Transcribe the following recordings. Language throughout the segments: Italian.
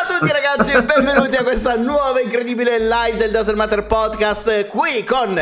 Ciao a tutti ragazzi e benvenuti a questa nuova incredibile live del Doesn't Matter Podcast qui con...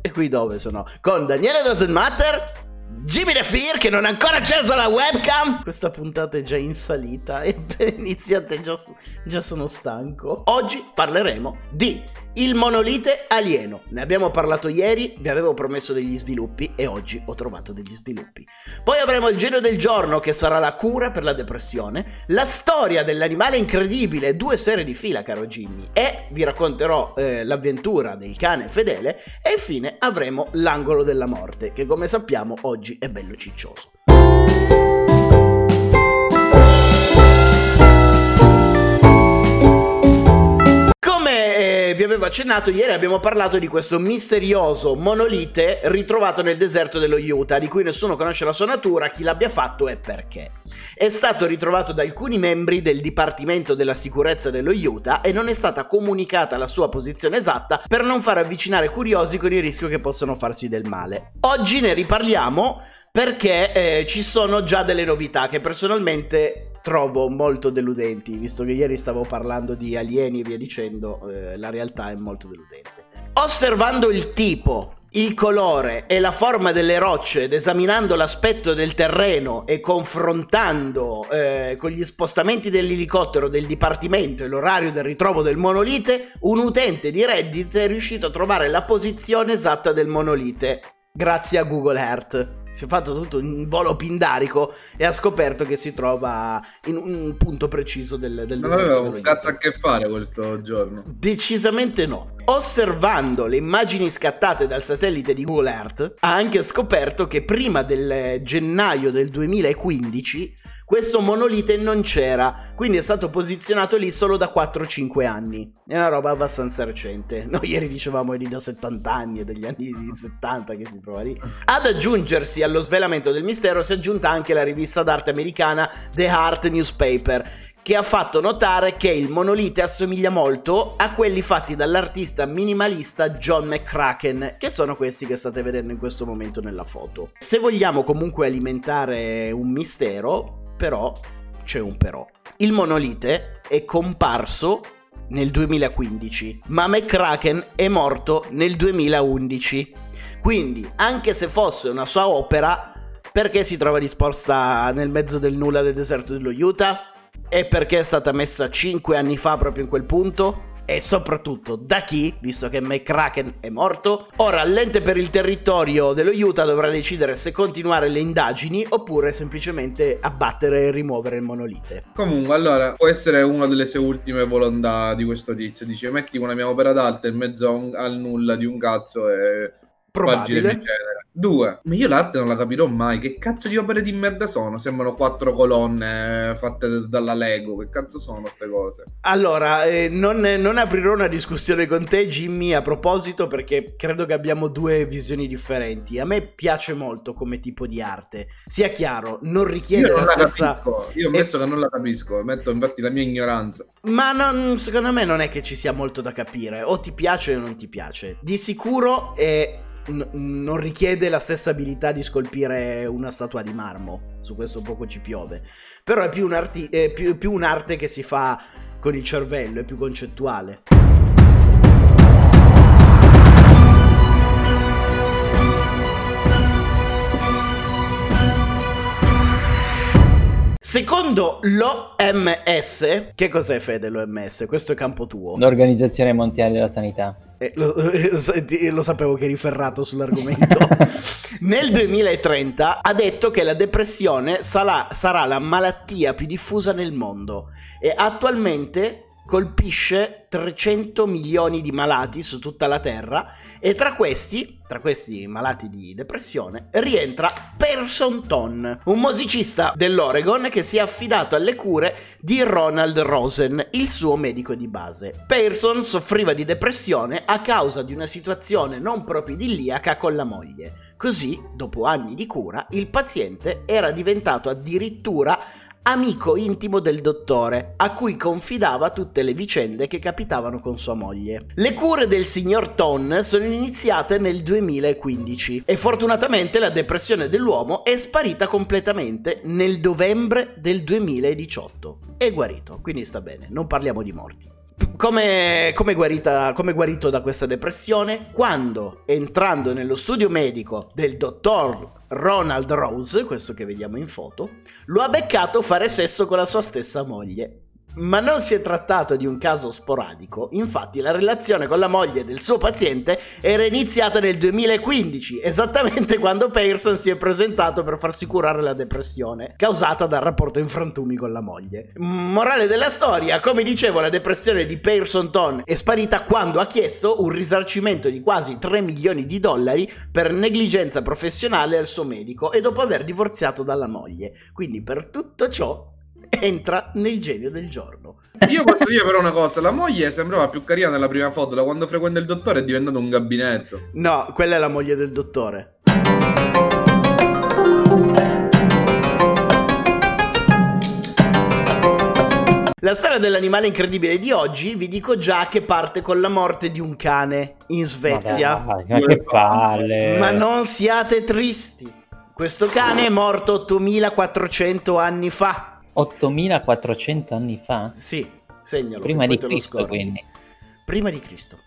E qui dove sono? Con Daniele Doesn't Matter Jimmy The Fear che non ha ancora acceso la webcam. Questa puntata è già in salita e iniziate già, già sono stanco. Oggi parleremo di il monolite alieno. Ne abbiamo parlato ieri, vi avevo promesso degli sviluppi e oggi ho trovato degli sviluppi. Poi avremo il giro del giorno che sarà la cura per la depressione, la storia dell'animale incredibile, due serie di fila caro Jimmy, e vi racconterò eh, l'avventura del cane fedele e infine avremo l'angolo della morte che come sappiamo oggi è bello ciccioso. vi avevo accennato, ieri abbiamo parlato di questo misterioso monolite ritrovato nel deserto dello Utah, di cui nessuno conosce la sua natura, chi l'abbia fatto e perché. È stato ritrovato da alcuni membri del Dipartimento della Sicurezza dello Utah e non è stata comunicata la sua posizione esatta per non far avvicinare curiosi con il rischio che possano farsi del male. Oggi ne riparliamo perché eh, ci sono già delle novità che personalmente trovo molto deludenti, visto che ieri stavo parlando di alieni e via dicendo, eh, la realtà è molto deludente. Osservando il tipo, il colore e la forma delle rocce ed esaminando l'aspetto del terreno e confrontando eh, con gli spostamenti dell'elicottero del dipartimento e l'orario del ritrovo del monolite, un utente di Reddit è riuscito a trovare la posizione esatta del monolite grazie a Google Earth si è fatto tutto un volo pindarico e ha scoperto che si trova in un punto preciso del, del Non aveva un cazzo a che fare questo giorno. Decisamente no. Osservando le immagini scattate dal satellite di Google Earth, ha anche scoperto che prima del gennaio del 2015 questo monolite non c'era, quindi è stato posizionato lì solo da 4-5 anni. È una roba abbastanza recente. Noi ieri dicevamo è di da 70 anni, è degli anni 70 che si trova lì. Ad aggiungersi allo svelamento del mistero si è aggiunta anche la rivista d'arte americana The Heart Newspaper, che ha fatto notare che il monolite assomiglia molto a quelli fatti dall'artista minimalista John McCracken, che sono questi che state vedendo in questo momento nella foto. Se vogliamo comunque alimentare un mistero, però c'è un però. Il monolite è comparso nel 2015, ma McCracken è morto nel 2011. Quindi, anche se fosse una sua opera, perché si trova disposta nel mezzo del nulla del deserto dello Utah? E perché è stata messa 5 anni fa proprio in quel punto? e soprattutto da chi, visto che McCracken è morto. Ora l'ente per il territorio dello Utah dovrà decidere se continuare le indagini oppure semplicemente abbattere e rimuovere il monolite. Comunque, allora, può essere una delle sue ultime volontà di questo tizio. Dice, metti una mia opera d'arte in mezzo al nulla di un cazzo e Probabile. Due, ma io l'arte non la capirò mai. Che cazzo di opere di merda sono? Sembrano quattro colonne fatte dalla Lego. Che cazzo sono queste cose? Allora, eh, non, non, aprirò una discussione con te, Jimmy, a proposito, perché credo che abbiamo due visioni differenti. A me piace molto come tipo di arte. Sia chiaro, non richiede io non la, la stessa. Capisco. Io ho messo e... che non la capisco, metto infatti la mia ignoranza. Ma non, secondo me non è che ci sia molto da capire. O ti piace o non ti piace. Di sicuro è n- non richiede la stessa abilità di scolpire una statua di marmo, su questo poco ci piove, però è più, un'arti- è più, più un'arte che si fa con il cervello, è più concettuale. Secondo l'OMS, che cos'è Fede l'OMS? Questo è campo tuo. L'Organizzazione Mondiale della Sanità. Eh, lo, eh, lo, sapevo che eri ferrato sull'argomento. Nel 2030 ha detto che la depressione sarà, sarà la malattia più diffusa nel mondo e attualmente colpisce 300 milioni di malati su tutta la Terra e tra questi, tra questi malati di depressione, rientra Person Ton, un musicista dell'Oregon che si è affidato alle cure di Ronald Rosen, il suo medico di base. Person soffriva di depressione a causa di una situazione non proprio idilliaca con la moglie. Così, dopo anni di cura, il paziente era diventato addirittura amico intimo del dottore, a cui confidava tutte le vicende che capitavano con sua moglie. Le cure del signor Ton sono iniziate nel 2015 e fortunatamente la depressione dell'uomo è sparita completamente nel novembre del 2018. È guarito, quindi sta bene, non parliamo di morti. Come, come, guarita, come guarito da questa depressione? Quando entrando nello studio medico del dottor Ronald Rose, questo che vediamo in foto, lo ha beccato fare sesso con la sua stessa moglie. Ma non si è trattato di un caso sporadico, infatti la relazione con la moglie del suo paziente era iniziata nel 2015, esattamente quando Pearson si è presentato per farsi curare la depressione causata dal rapporto in frantumi con la moglie. Morale della storia, come dicevo, la depressione di Pearson Ton è sparita quando ha chiesto un risarcimento di quasi 3 milioni di dollari per negligenza professionale al suo medico e dopo aver divorziato dalla moglie. Quindi per tutto ciò entra nel genio del giorno. Io posso dire però una cosa, la moglie sembrava più carina nella prima foto, da quando frequenta il dottore è diventato un gabinetto. No, quella è la moglie del dottore. La storia dell'animale incredibile di oggi vi dico già che parte con la morte di un cane in Svezia. Ma, dai, ma che palle. Ma non siate tristi. Questo cane è morto 8400 anni fa 8400 anni fa? Sì, segnalo. Prima di Cristo, quindi. Prima di Cristo.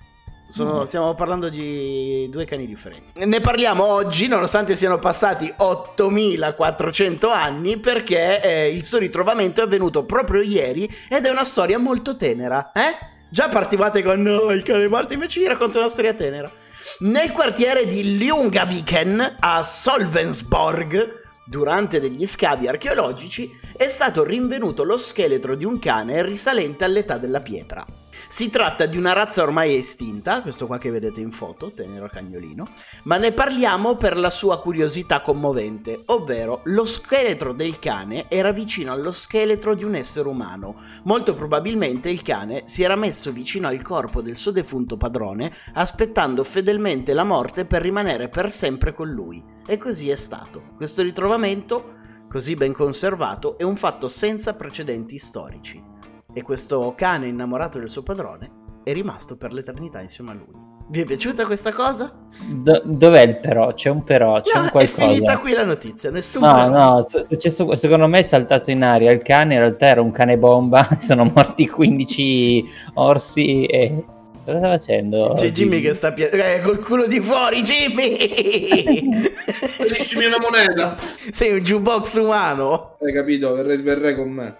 Sono, mm. Stiamo parlando di due cani differenti. Ne parliamo oggi, nonostante siano passati 8400 anni, perché eh, il suo ritrovamento è avvenuto proprio ieri ed è una storia molto tenera. Eh? Già partivate con no, il cane morto, invece vi racconto una storia tenera. Nel quartiere di Ljungaviken a Solvensborg, Durante degli scavi archeologici è stato rinvenuto lo scheletro di un cane risalente all'età della pietra. Si tratta di una razza ormai estinta, questo qua che vedete in foto, tenero cagnolino, ma ne parliamo per la sua curiosità commovente, ovvero lo scheletro del cane era vicino allo scheletro di un essere umano. Molto probabilmente il cane si era messo vicino al corpo del suo defunto padrone, aspettando fedelmente la morte per rimanere per sempre con lui. E così è stato. Questo ritrovamento, così ben conservato, è un fatto senza precedenti storici e questo cane innamorato del suo padrone è rimasto per l'eternità insieme a lui. Vi è piaciuta questa cosa? Do- dov'è il però? C'è un però, c'è no, un qualcosa. È finita qui la notizia, nessuno. No, no, successo, secondo me è saltato in aria il cane, in realtà era un cane bomba, sono morti 15 orsi e... Cosa sta facendo? C'è Jimmy che sta piangendo. Eh, col culo di fuori, Jimmy! Feriscimi una moneta! Sei un jukebox umano! Hai capito? Verrei, verrei con me.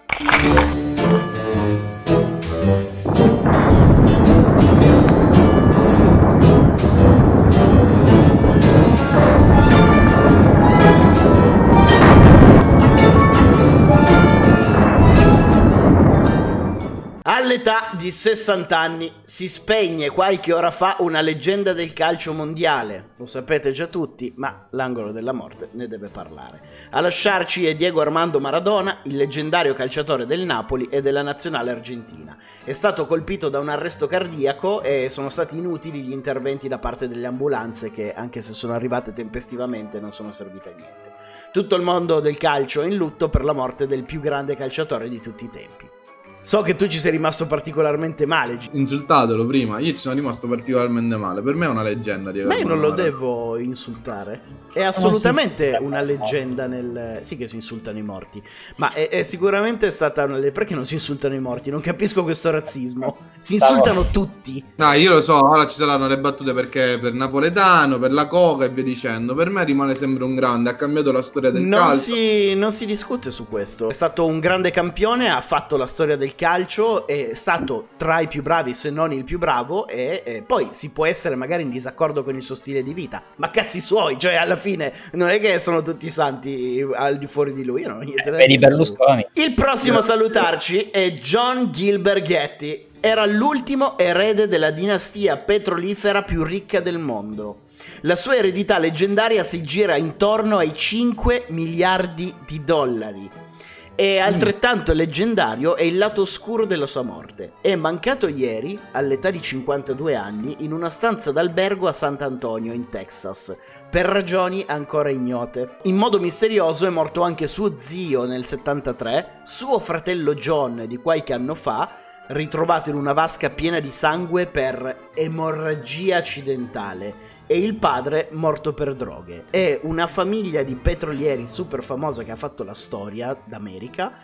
All'età di 60 anni si spegne qualche ora fa una leggenda del calcio mondiale. Lo sapete già tutti, ma l'angolo della morte ne deve parlare. A lasciarci è Diego Armando Maradona, il leggendario calciatore del Napoli e della nazionale argentina. È stato colpito da un arresto cardiaco e sono stati inutili gli interventi da parte delle ambulanze che, anche se sono arrivate tempestivamente, non sono servite a niente. Tutto il mondo del calcio è in lutto per la morte del più grande calciatore di tutti i tempi. So che tu ci sei rimasto particolarmente male. Insultatelo prima, io ci sono rimasto particolarmente male. Per me è una leggenda. Ma io non lo devo insultare. È assolutamente una leggenda nel... Sì che si insultano i morti, ma è, è sicuramente stata una... Perché non si insultano i morti? Non capisco questo razzismo. Si insultano tutti. No, io lo so, ora ci saranno le battute perché per Napoletano, per la Coca e via dicendo. Per me rimane sempre un grande, ha cambiato la storia del non calcio. Si, non si discute su questo. È stato un grande campione, ha fatto la storia del calcio, è stato tra i più bravi se non il più bravo e, e poi si può essere magari in disaccordo con il suo stile di vita. Ma cazzi suoi, cioè alla fine non è che sono tutti santi al di fuori di lui. Non ho niente da Vedi Berlusconi. Il prossimo a salutarci è John Gilbert Getty. Era l'ultimo erede della dinastia petrolifera più ricca del mondo. La sua eredità leggendaria si gira intorno ai 5 miliardi di dollari E altrettanto leggendario è il lato oscuro della sua morte. È mancato ieri, all'età di 52 anni, in una stanza d'albergo a Sant'Antonio, in Texas, per ragioni ancora ignote. In modo misterioso è morto anche suo zio nel 73, suo fratello John di qualche anno fa, ritrovato in una vasca piena di sangue per emorragia accidentale e il padre morto per droghe. È una famiglia di petrolieri super famosa che ha fatto la storia d'America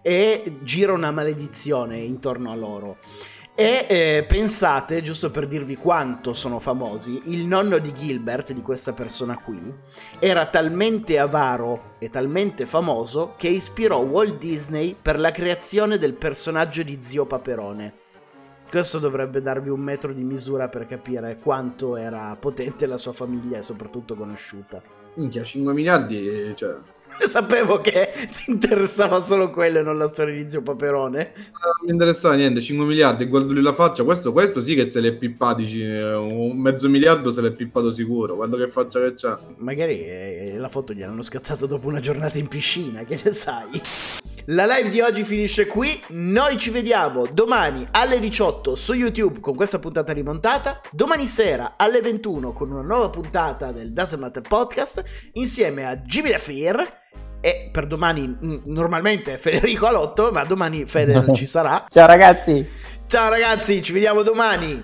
e gira una maledizione intorno a loro. E eh, pensate, giusto per dirvi quanto sono famosi, il nonno di Gilbert, di questa persona qui, era talmente avaro e talmente famoso che ispirò Walt Disney per la creazione del personaggio di Zio Paperone. Questo dovrebbe darvi un metro di misura per capire quanto era potente la sua famiglia e soprattutto conosciuta. Minchia, 5 miliardi, cioè... Sapevo che ti interessava solo quello e non la storia di Zio Paperone. Non mi interessava niente, 5 miliardi, guardo lì la faccia, questo, questo sì che se l'è pippati, un mezzo miliardo se l'è pippato sicuro, guarda che faccia che c'ha. Magari eh, la foto gli hanno scattato dopo una giornata in piscina, che ne sai? La live di oggi finisce qui, noi ci vediamo domani alle 18 su YouTube con questa puntata rimontata, domani sera alle 21 con una nuova puntata del Doesn't Matter Podcast insieme a Jimmy Da Fear e per domani mm, normalmente Federico Alotto, ma domani Fede non ci sarà. Ciao ragazzi! Ciao ragazzi, ci vediamo domani!